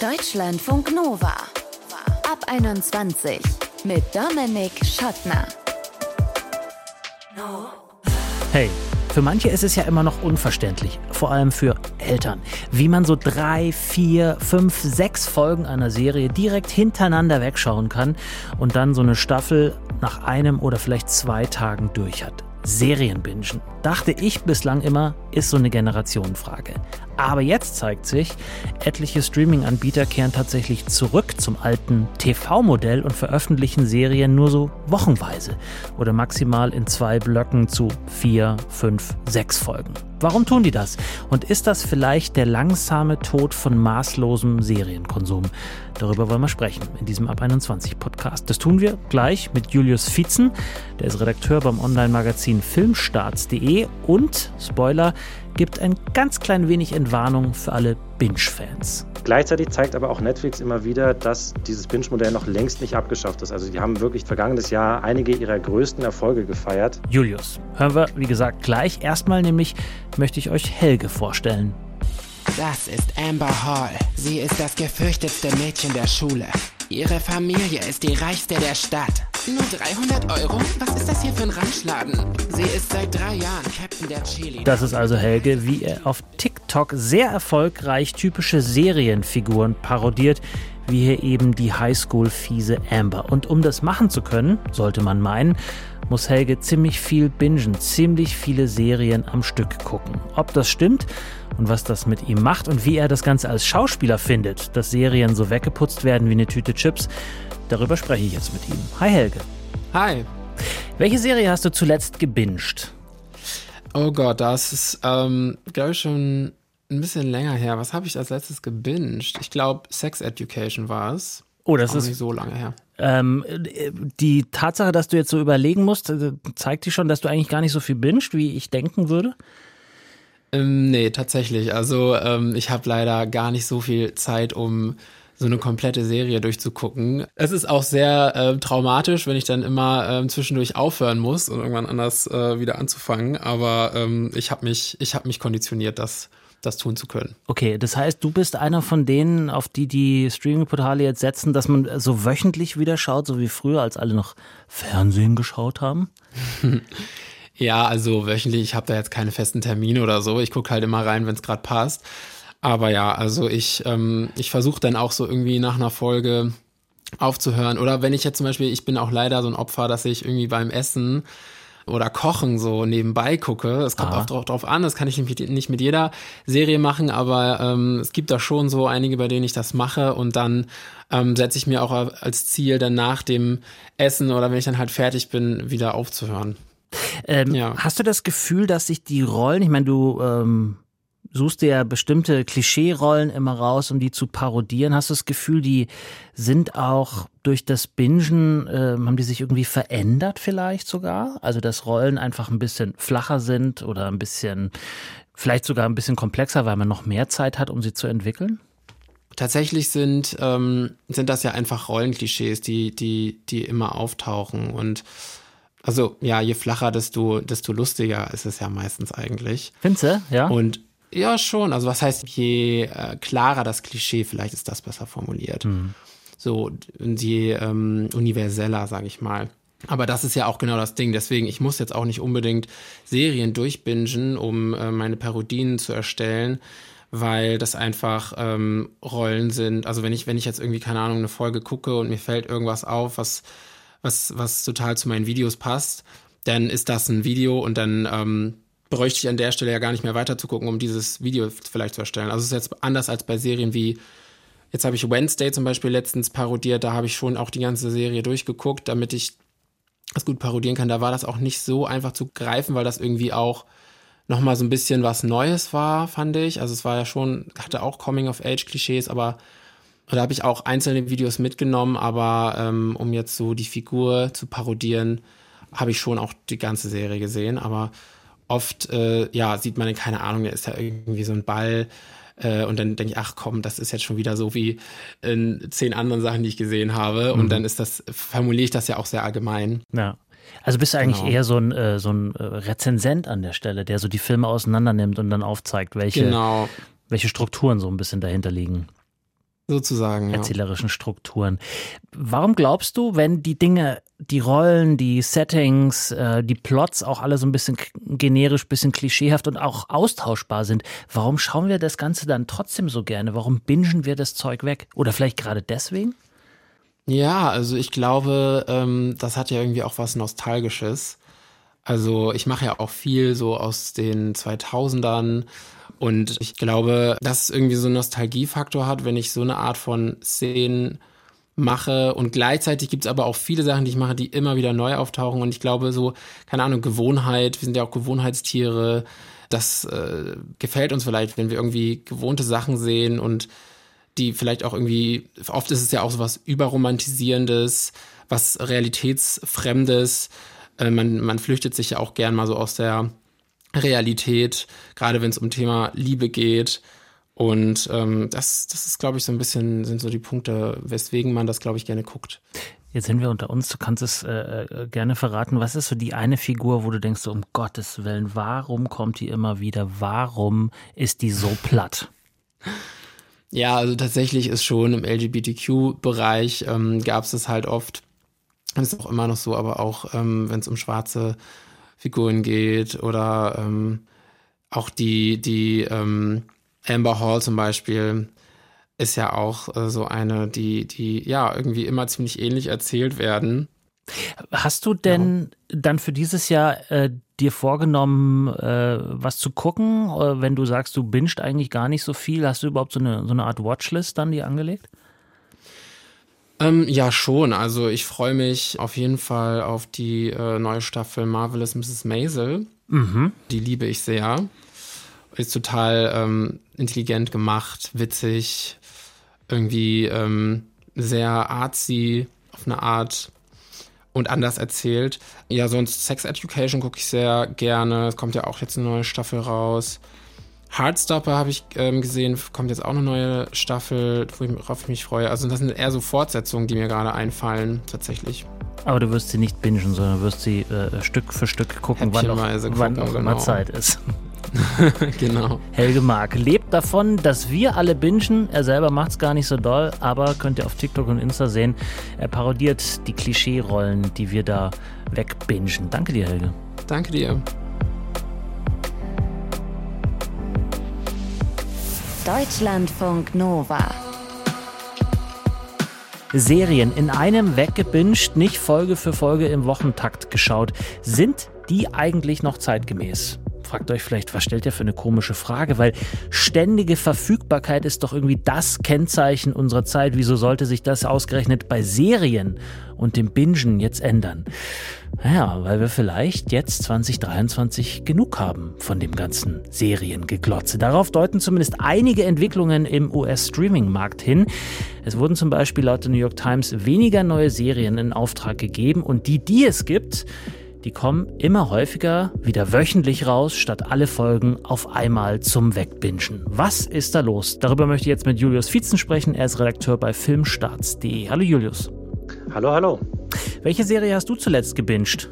Deutschlandfunk Nova. Ab 21 mit Dominik Schottner. Hey, für manche ist es ja immer noch unverständlich, vor allem für Eltern, wie man so drei, vier, fünf, sechs Folgen einer Serie direkt hintereinander wegschauen kann und dann so eine Staffel nach einem oder vielleicht zwei Tagen durch hat. Serienbingen, dachte ich bislang immer, ist so eine Generationenfrage. Aber jetzt zeigt sich, etliche Streaming-Anbieter kehren tatsächlich zurück zum alten TV-Modell und veröffentlichen Serien nur so wochenweise oder maximal in zwei Blöcken zu vier, fünf, sechs Folgen. Warum tun die das? Und ist das vielleicht der langsame Tod von maßlosem Serienkonsum? Darüber wollen wir sprechen in diesem Ab 21 Podcast. Das tun wir gleich mit Julius Vietzen, der ist Redakteur beim Online-Magazin Filmstarts.de und, Spoiler, gibt ein ganz klein wenig Entwarnung für alle Binge-Fans. Gleichzeitig zeigt aber auch Netflix immer wieder, dass dieses Binge-Modell noch längst nicht abgeschafft ist. Also die haben wirklich vergangenes Jahr einige ihrer größten Erfolge gefeiert. Julius, hören wir wie gesagt gleich. Erstmal nämlich möchte ich euch Helge vorstellen. Das ist Amber Hall. Sie ist das gefürchtetste Mädchen der Schule. Ihre Familie ist die reichste der Stadt. Nur 300 Euro? Was ist das hier für ein Ramschladen? Sie ist seit drei Jahren Captain der Chili. Das ist also Helge, wie er auf TikTok sehr erfolgreich typische Serienfiguren parodiert, wie hier eben die Highschool-fiese Amber. Und um das machen zu können, sollte man meinen, muss Helge ziemlich viel bingen, ziemlich viele Serien am Stück gucken. Ob das stimmt und was das mit ihm macht und wie er das Ganze als Schauspieler findet, dass Serien so weggeputzt werden wie eine Tüte Chips, darüber spreche ich jetzt mit ihm. Hi Helge. Hi. Welche Serie hast du zuletzt gebinged? Oh Gott, das ist, ähm, glaube ich, schon ein bisschen länger her. Was habe ich als letztes gebinged? Ich glaube, Sex Education war es. Oh, das Auch ist nicht so lange her. Ähm, die Tatsache, dass du jetzt so überlegen musst, äh, zeigt dir schon, dass du eigentlich gar nicht so viel binged, wie ich denken würde? Ähm, nee, tatsächlich. Also ähm, ich habe leider gar nicht so viel Zeit, um so eine komplette Serie durchzugucken. Es ist auch sehr äh, traumatisch, wenn ich dann immer ähm, zwischendurch aufhören muss und irgendwann anders äh, wieder anzufangen. Aber ähm, ich habe mich, ich habe mich konditioniert, das das tun zu können. Okay, das heißt, du bist einer von denen, auf die die Streaming-Portale jetzt setzen, dass man so wöchentlich wieder schaut, so wie früher, als alle noch Fernsehen geschaut haben? ja, also wöchentlich, ich habe da jetzt keine festen Termine oder so. Ich gucke halt immer rein, wenn es gerade passt. Aber ja, also ich, ähm, ich versuche dann auch so irgendwie nach einer Folge aufzuhören. Oder wenn ich jetzt zum Beispiel, ich bin auch leider so ein Opfer, dass ich irgendwie beim Essen oder Kochen so nebenbei gucke. Es kommt Aha. auch drauf an, das kann ich nicht mit jeder Serie machen, aber ähm, es gibt da schon so einige, bei denen ich das mache und dann ähm, setze ich mir auch als Ziel, dann nach dem Essen oder wenn ich dann halt fertig bin, wieder aufzuhören. Ähm, ja. Hast du das Gefühl, dass sich die Rollen, ich meine, du ähm, suchst dir ja bestimmte Klischee-Rollen immer raus, um die zu parodieren. Hast du das Gefühl, die sind auch durch das Bingen, äh, haben die sich irgendwie verändert vielleicht sogar? Also, dass Rollen einfach ein bisschen flacher sind oder ein bisschen, vielleicht sogar ein bisschen komplexer, weil man noch mehr Zeit hat, um sie zu entwickeln? Tatsächlich sind, ähm, sind das ja einfach Rollenklischees, die, die, die immer auftauchen und also ja, je flacher, desto, desto lustiger ist es ja meistens eigentlich. Findest du? Ja. Und ja, schon. Also was heißt, je äh, klarer das Klischee, vielleicht ist das besser formuliert. Mhm. So, und je ähm, universeller, sage ich mal. Aber das ist ja auch genau das Ding. Deswegen, ich muss jetzt auch nicht unbedingt Serien durchbingen, um äh, meine Parodien zu erstellen, weil das einfach ähm, Rollen sind. Also wenn ich, wenn ich jetzt irgendwie, keine Ahnung, eine Folge gucke und mir fällt irgendwas auf, was, was, was total zu meinen Videos passt, dann ist das ein Video und dann ähm, bräuchte ich an der Stelle ja gar nicht mehr weiter zu gucken, um dieses Video vielleicht zu erstellen. Also es ist jetzt anders als bei Serien wie, jetzt habe ich Wednesday zum Beispiel letztens parodiert, da habe ich schon auch die ganze Serie durchgeguckt, damit ich das gut parodieren kann. Da war das auch nicht so einfach zu greifen, weil das irgendwie auch nochmal so ein bisschen was Neues war, fand ich. Also es war ja schon, hatte auch Coming-of-Age-Klischees, aber da habe ich auch einzelne Videos mitgenommen, aber ähm, um jetzt so die Figur zu parodieren, habe ich schon auch die ganze Serie gesehen. Aber oft, äh, ja, sieht man, keine Ahnung, da ist ja irgendwie so ein Ball. Äh, und dann denke ich, ach komm, das ist jetzt schon wieder so wie in zehn anderen Sachen, die ich gesehen habe. Mhm. Und dann ist das, formuliere ich das ja auch sehr allgemein. Ja. Also bist du eigentlich genau. eher so ein, äh, so ein äh, Rezensent an der Stelle, der so die Filme auseinander nimmt und dann aufzeigt, welche, genau. welche Strukturen so ein bisschen dahinter liegen. Sozusagen, ja. erzählerischen Strukturen. Warum glaubst du, wenn die Dinge, die Rollen, die Settings, äh, die Plots auch alle so ein bisschen generisch, bisschen klischeehaft und auch austauschbar sind, warum schauen wir das Ganze dann trotzdem so gerne? Warum bingen wir das Zeug weg? Oder vielleicht gerade deswegen? Ja, also ich glaube, ähm, das hat ja irgendwie auch was Nostalgisches. Also ich mache ja auch viel so aus den 2000ern und ich glaube, dass es irgendwie so einen Nostalgiefaktor hat, wenn ich so eine Art von Szenen mache. Und gleichzeitig gibt es aber auch viele Sachen, die ich mache, die immer wieder neu auftauchen. Und ich glaube so, keine Ahnung, Gewohnheit, wir sind ja auch Gewohnheitstiere, das äh, gefällt uns vielleicht, wenn wir irgendwie gewohnte Sachen sehen und die vielleicht auch irgendwie, oft ist es ja auch so was überromantisierendes, was realitätsfremdes, äh, man, man flüchtet sich ja auch gern mal so aus der Realität, gerade wenn es um Thema Liebe geht. Und ähm, das, das ist, glaube ich, so ein bisschen, sind so die Punkte, weswegen man das, glaube ich, gerne guckt. Jetzt sind wir unter uns, du kannst es äh, äh, gerne verraten. Was ist so die eine Figur, wo du denkst, so, um Gottes Willen, warum kommt die immer wieder? Warum ist die so platt? Ja, also tatsächlich ist schon im LGBTQ-Bereich ähm, gab es das halt oft. Das ist auch immer noch so, aber auch ähm, wenn es um schwarze Figuren geht oder ähm, auch die, die ähm, Amber Hall zum Beispiel ist ja auch äh, so eine, die, die ja irgendwie immer ziemlich ähnlich erzählt werden. Hast du denn ja. dann für dieses Jahr äh, dir vorgenommen, äh, was zu gucken? Äh, wenn du sagst, du bingst eigentlich gar nicht so viel, hast du überhaupt so eine, so eine Art Watchlist dann die angelegt? Ähm, ja, schon. Also ich freue mich auf jeden Fall auf die äh, neue Staffel Marvelous Mrs. Maisel. Mhm. Die liebe ich sehr. Ist total ähm, intelligent gemacht, witzig, irgendwie ähm, sehr artsy auf eine Art und anders erzählt. Ja, sonst Sex Education gucke ich sehr gerne. Es kommt ja auch jetzt eine neue Staffel raus. Heartstopper habe ich ähm, gesehen, kommt jetzt auch eine neue Staffel, worauf ich mich freue. Also das sind eher so Fortsetzungen, die mir gerade einfallen, tatsächlich. Aber du wirst sie nicht bingen, sondern wirst sie äh, Stück für Stück gucken, wann auch, gucken, wann auch genau. immer Zeit ist. genau. Helge Mark lebt davon, dass wir alle bingen. Er selber macht es gar nicht so doll, aber könnt ihr auf TikTok und Insta sehen. Er parodiert die Klischee-Rollen, die wir da wegbingen. Danke dir, Helge. Danke dir. Deutschlandfunk Nova. Serien in einem weggebinged, nicht Folge für Folge im Wochentakt geschaut. Sind die eigentlich noch zeitgemäß? Fragt euch vielleicht, was stellt ihr für eine komische Frage? Weil ständige Verfügbarkeit ist doch irgendwie das Kennzeichen unserer Zeit. Wieso sollte sich das ausgerechnet bei Serien und dem Bingen jetzt ändern? Naja, weil wir vielleicht jetzt 2023 genug haben von dem ganzen Seriengeglotze. Darauf deuten zumindest einige Entwicklungen im US-Streaming-Markt hin. Es wurden zum Beispiel laut der New York Times weniger neue Serien in Auftrag gegeben und die, die es gibt, die kommen immer häufiger wieder wöchentlich raus, statt alle Folgen auf einmal zum Wegbingen. Was ist da los? Darüber möchte ich jetzt mit Julius Vietzen sprechen. Er ist Redakteur bei filmstarts.de. Hallo Julius. Hallo, hallo. Welche Serie hast du zuletzt gebinged?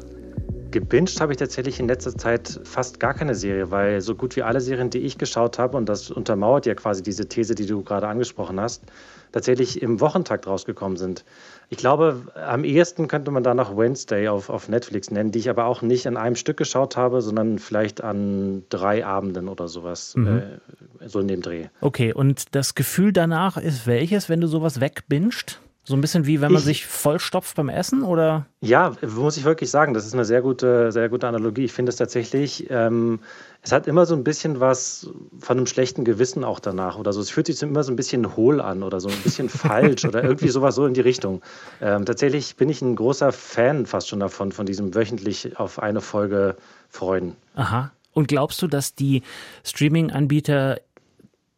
Gebinged habe ich tatsächlich in letzter Zeit fast gar keine Serie, weil so gut wie alle Serien, die ich geschaut habe, und das untermauert ja quasi diese These, die du gerade angesprochen hast, tatsächlich im Wochentakt rausgekommen sind. Ich glaube, am ehesten könnte man da noch Wednesday auf, auf Netflix nennen, die ich aber auch nicht an einem Stück geschaut habe, sondern vielleicht an drei Abenden oder sowas, mhm. äh, so in dem Dreh. Okay, und das Gefühl danach ist welches, wenn du sowas wegbingst? So ein bisschen wie wenn man ich, sich vollstopft beim Essen, oder? Ja, muss ich wirklich sagen, das ist eine sehr gute, sehr gute Analogie. Ich finde es tatsächlich, ähm, es hat immer so ein bisschen was von einem schlechten Gewissen auch danach oder so. Es fühlt sich immer so ein bisschen hohl an oder so ein bisschen falsch oder irgendwie sowas so in die Richtung. Ähm, tatsächlich bin ich ein großer Fan fast schon davon, von diesem wöchentlich auf eine Folge freuen. Aha. Und glaubst du, dass die Streaming-Anbieter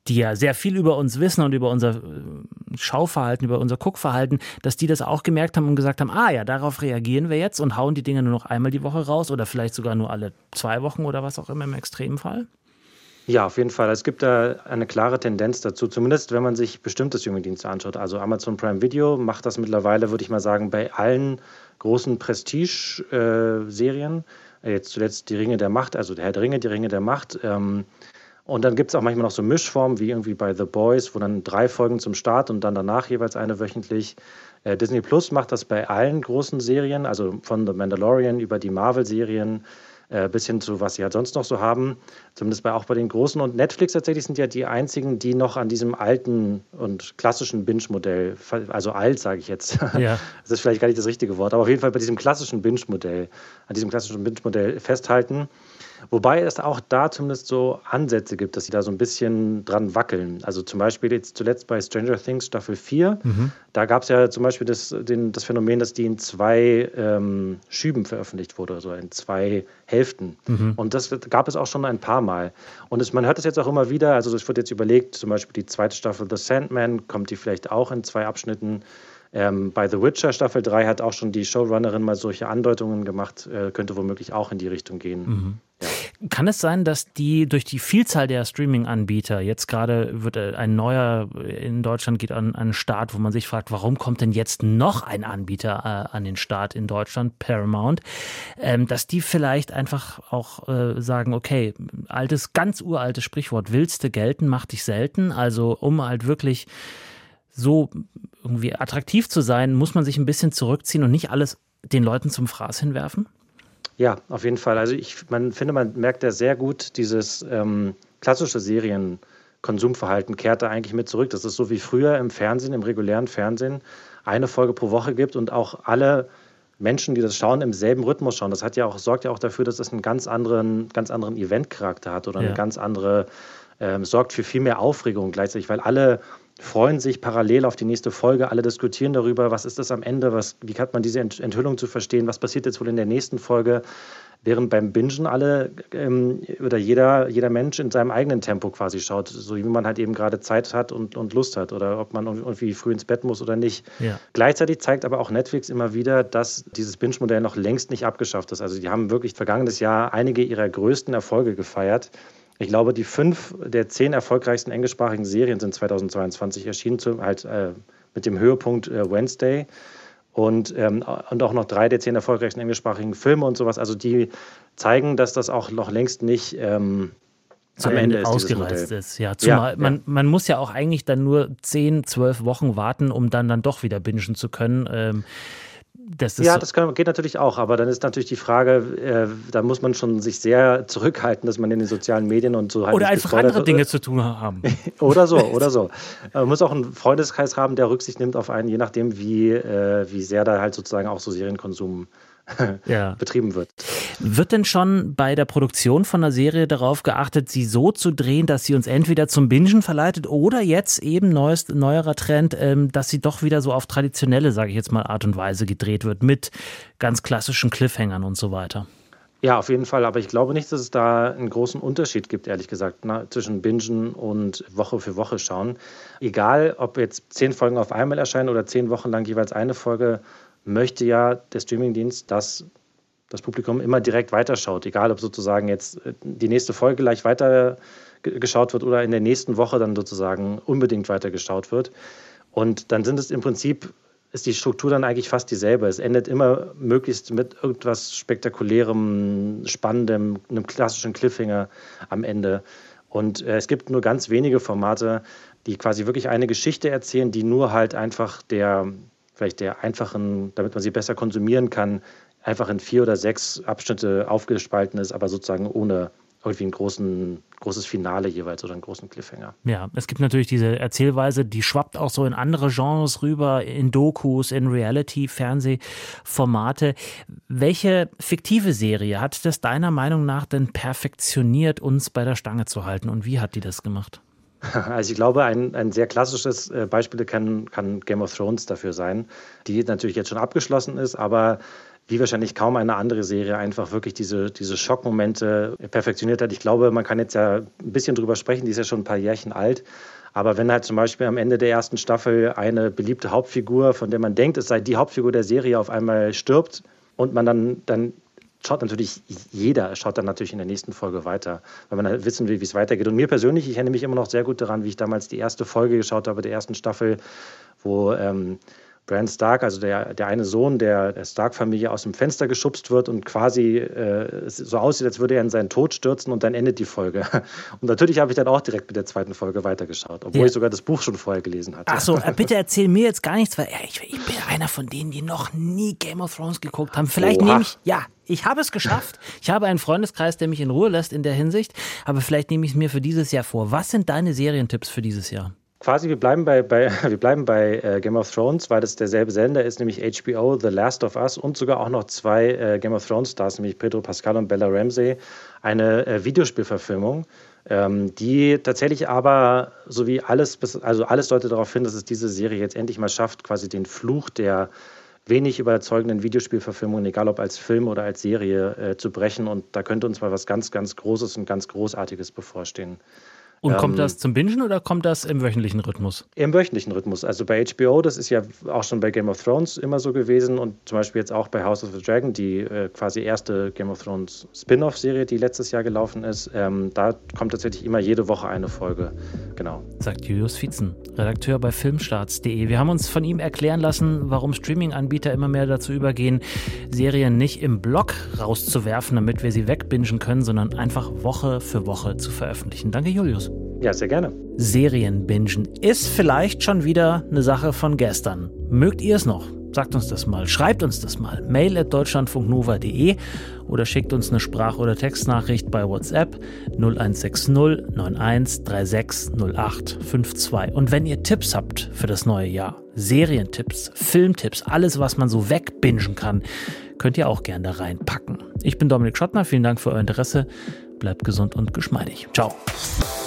die ja sehr viel über uns wissen und über unser äh, Schauverhalten, über unser Guckverhalten, dass die das auch gemerkt haben und gesagt haben, ah ja, darauf reagieren wir jetzt und hauen die Dinge nur noch einmal die Woche raus oder vielleicht sogar nur alle zwei Wochen oder was auch immer im Extremfall? Ja, auf jeden Fall. Es gibt da eine klare Tendenz dazu, zumindest wenn man sich bestimmte Streamingdienste anschaut. Also Amazon Prime Video macht das mittlerweile, würde ich mal sagen, bei allen großen Prestige-Serien. Äh, Jetzt zuletzt die Ringe der Macht, also der Herr der Ringe, die Ringe der Macht. Ähm, Und dann gibt es auch manchmal noch so Mischformen, wie irgendwie bei The Boys, wo dann drei Folgen zum Start und dann danach jeweils eine wöchentlich. Äh, Disney Plus macht das bei allen großen Serien, also von The Mandalorian über die Marvel-Serien äh, bis hin zu was sie halt sonst noch so haben. Zumindest bei, auch bei den großen. Und Netflix tatsächlich sind ja die einzigen, die noch an diesem alten und klassischen Binge-Modell, also alt sage ich jetzt, ja. das ist vielleicht gar nicht das richtige Wort, aber auf jeden Fall bei diesem klassischen Binge-Modell, an diesem klassischen Binge-Modell festhalten. Wobei es auch da zumindest so Ansätze gibt, dass sie da so ein bisschen dran wackeln. Also zum Beispiel jetzt zuletzt bei Stranger Things Staffel 4, mhm. da gab es ja zum Beispiel das, den, das Phänomen, dass die in zwei ähm, Schüben veröffentlicht wurde, also in zwei Hälften. Mhm. Und das gab es auch schon ein paar Mal. Und es, man hört es jetzt auch immer wieder, also es wird jetzt überlegt, zum Beispiel die zweite Staffel The Sandman, kommt die vielleicht auch in zwei Abschnitten. Ähm, bei The Witcher Staffel 3 hat auch schon die Showrunnerin mal solche Andeutungen gemacht, äh, könnte womöglich auch in die Richtung gehen. Mhm. Ja. Kann es sein, dass die durch die Vielzahl der Streaming-Anbieter, jetzt gerade wird äh, ein neuer in Deutschland geht an einen Start, wo man sich fragt, warum kommt denn jetzt noch ein Anbieter äh, an den Start in Deutschland, Paramount, ähm, dass die vielleicht einfach auch äh, sagen, okay, altes, ganz uraltes Sprichwort, willste gelten, macht dich selten. Also um halt wirklich so irgendwie attraktiv zu sein, muss man sich ein bisschen zurückziehen und nicht alles den Leuten zum Fraß hinwerfen? Ja, auf jeden Fall. Also ich man, finde, man merkt ja sehr gut, dieses ähm, klassische Serienkonsumverhalten kehrt da eigentlich mit zurück. Das ist so wie früher im Fernsehen, im regulären Fernsehen, eine Folge pro Woche gibt und auch alle Menschen, die das schauen, im selben Rhythmus schauen. Das hat ja auch, sorgt ja auch dafür, dass es einen ganz anderen, ganz anderen Eventcharakter hat oder ja. eine ganz andere, ähm, sorgt für viel mehr Aufregung gleichzeitig, weil alle freuen sich parallel auf die nächste Folge. Alle diskutieren darüber, was ist das am Ende, was, wie hat man diese Enthüllung zu verstehen, was passiert jetzt wohl in der nächsten Folge. Während beim Bingen alle ähm, oder jeder, jeder Mensch in seinem eigenen Tempo quasi schaut, so wie man halt eben gerade Zeit hat und, und Lust hat oder ob man irgendwie früh ins Bett muss oder nicht. Ja. Gleichzeitig zeigt aber auch Netflix immer wieder, dass dieses Binge-Modell noch längst nicht abgeschafft ist. Also die haben wirklich vergangenes Jahr einige ihrer größten Erfolge gefeiert. Ich glaube, die fünf der zehn erfolgreichsten englischsprachigen Serien sind 2022 erschienen, zu, halt äh, mit dem Höhepunkt äh, Wednesday. Und, ähm, und auch noch drei der zehn erfolgreichsten englischsprachigen Filme und sowas. Also die zeigen, dass das auch noch längst nicht ähm, am Ende ist ausgereizt ist. Ja, zumal ja, man, ja. man muss ja auch eigentlich dann nur zehn, zwölf Wochen warten, um dann dann doch wieder bingen zu können. Ähm, das ja, das kann, geht natürlich auch, aber dann ist natürlich die Frage, äh, da muss man schon sich sehr zurückhalten, dass man in den sozialen Medien und so halt Oder einfach andere Dinge zu tun haben. oder so, oder so. Man muss auch einen Freundeskreis haben, der Rücksicht nimmt auf einen, je nachdem, wie, äh, wie sehr da halt sozusagen auch so Serienkonsum ja. betrieben wird. Wird denn schon bei der Produktion von einer Serie darauf geachtet, sie so zu drehen, dass sie uns entweder zum Bingen verleitet oder jetzt eben neuest, neuerer Trend, ähm, dass sie doch wieder so auf traditionelle, sage ich jetzt mal, Art und Weise gedreht wird mit ganz klassischen Cliffhangern und so weiter? Ja, auf jeden Fall. Aber ich glaube nicht, dass es da einen großen Unterschied gibt, ehrlich gesagt, na, zwischen Bingen und Woche für Woche schauen. Egal, ob jetzt zehn Folgen auf einmal erscheinen oder zehn Wochen lang jeweils eine Folge, möchte ja der Streamingdienst, dass das Publikum immer direkt weiterschaut, egal ob sozusagen jetzt äh, die nächste Folge gleich weiter geschaut wird oder in der nächsten Woche dann sozusagen unbedingt weitergeschaut wird. Und dann sind es im Prinzip, ist die Struktur dann eigentlich fast dieselbe. Es endet immer möglichst mit irgendwas Spektakulärem, Spannendem, einem klassischen Cliffhanger am Ende. Und äh, es gibt nur ganz wenige Formate, die quasi wirklich eine Geschichte erzählen, die nur halt einfach der, vielleicht der einfachen, damit man sie besser konsumieren kann, einfach in vier oder sechs Abschnitte aufgespalten ist, aber sozusagen ohne irgendwie ein großen, großes Finale jeweils oder einen großen Cliffhanger. Ja, es gibt natürlich diese Erzählweise, die schwappt auch so in andere Genres rüber, in Dokus, in Reality-Fernsehformate. Welche fiktive Serie hat das deiner Meinung nach denn perfektioniert, uns bei der Stange zu halten und wie hat die das gemacht? Also ich glaube, ein, ein sehr klassisches äh, Beispiel kann, kann Game of Thrones dafür sein, die natürlich jetzt schon abgeschlossen ist, aber wie wahrscheinlich kaum eine andere Serie einfach wirklich diese, diese Schockmomente perfektioniert hat. Ich glaube, man kann jetzt ja ein bisschen drüber sprechen, die ist ja schon ein paar Jährchen alt. Aber wenn halt zum Beispiel am Ende der ersten Staffel eine beliebte Hauptfigur, von der man denkt, es sei die Hauptfigur der Serie, auf einmal stirbt und man dann, dann schaut natürlich jeder, schaut dann natürlich in der nächsten Folge weiter, weil man halt wissen will, wie es weitergeht. Und mir persönlich, ich erinnere mich immer noch sehr gut daran, wie ich damals die erste Folge geschaut habe der ersten Staffel, wo, ähm, Bran Stark, also der, der eine Sohn der, der Stark-Familie, aus dem Fenster geschubst wird und quasi äh, so aussieht, als würde er in seinen Tod stürzen und dann endet die Folge. Und natürlich habe ich dann auch direkt mit der zweiten Folge weitergeschaut, obwohl ja. ich sogar das Buch schon vorher gelesen hatte. Ach so, bitte erzähl mir jetzt gar nichts, weil ich, ich bin einer von denen, die noch nie Game of Thrones geguckt haben. Vielleicht Oha. nehme ich, ja, ich habe es geschafft. Ich habe einen Freundeskreis, der mich in Ruhe lässt in der Hinsicht, aber vielleicht nehme ich es mir für dieses Jahr vor. Was sind deine Serientipps für dieses Jahr? Quasi, wir bleiben bei, bei wir bleiben bei äh, Game of Thrones, weil das derselbe Sender ist, nämlich HBO, The Last of Us und sogar auch noch zwei äh, Game of Thrones Stars, nämlich Pedro Pascal und Bella Ramsey, eine äh, Videospielverfilmung, ähm, die tatsächlich aber, so wie alles, also alles deutet darauf hin, dass es diese Serie jetzt endlich mal schafft, quasi den Fluch der wenig überzeugenden Videospielverfilmungen, egal ob als Film oder als Serie, äh, zu brechen. Und da könnte uns mal was ganz, ganz Großes und ganz Großartiges bevorstehen. Und ähm, kommt das zum Bingen oder kommt das im wöchentlichen Rhythmus? Im wöchentlichen Rhythmus. Also bei HBO, das ist ja auch schon bei Game of Thrones immer so gewesen und zum Beispiel jetzt auch bei House of the Dragon, die äh, quasi erste Game of Thrones Spin-off-Serie, die letztes Jahr gelaufen ist. Ähm, da kommt tatsächlich immer jede Woche eine Folge. Genau. Sagt Julius Vietzen, Redakteur bei Filmstarts.de. Wir haben uns von ihm erklären lassen, warum Streaming-Anbieter immer mehr dazu übergehen, Serien nicht im Blog rauszuwerfen, damit wir sie wegbingen können, sondern einfach Woche für Woche zu veröffentlichen. Danke, Julius. Ja, sehr gerne. Serienbingen ist vielleicht schon wieder eine Sache von gestern. Mögt ihr es noch? Sagt uns das mal, schreibt uns das mal. Mail at deutschlandfunknova.de oder schickt uns eine Sprach- oder Textnachricht bei WhatsApp 0160 91 36 08 52. Und wenn ihr Tipps habt für das neue Jahr, Serientipps, Filmtipps, alles, was man so wegbingen kann, könnt ihr auch gerne da reinpacken. Ich bin Dominik Schottner, vielen Dank für euer Interesse. Bleibt gesund und geschmeidig. Ciao.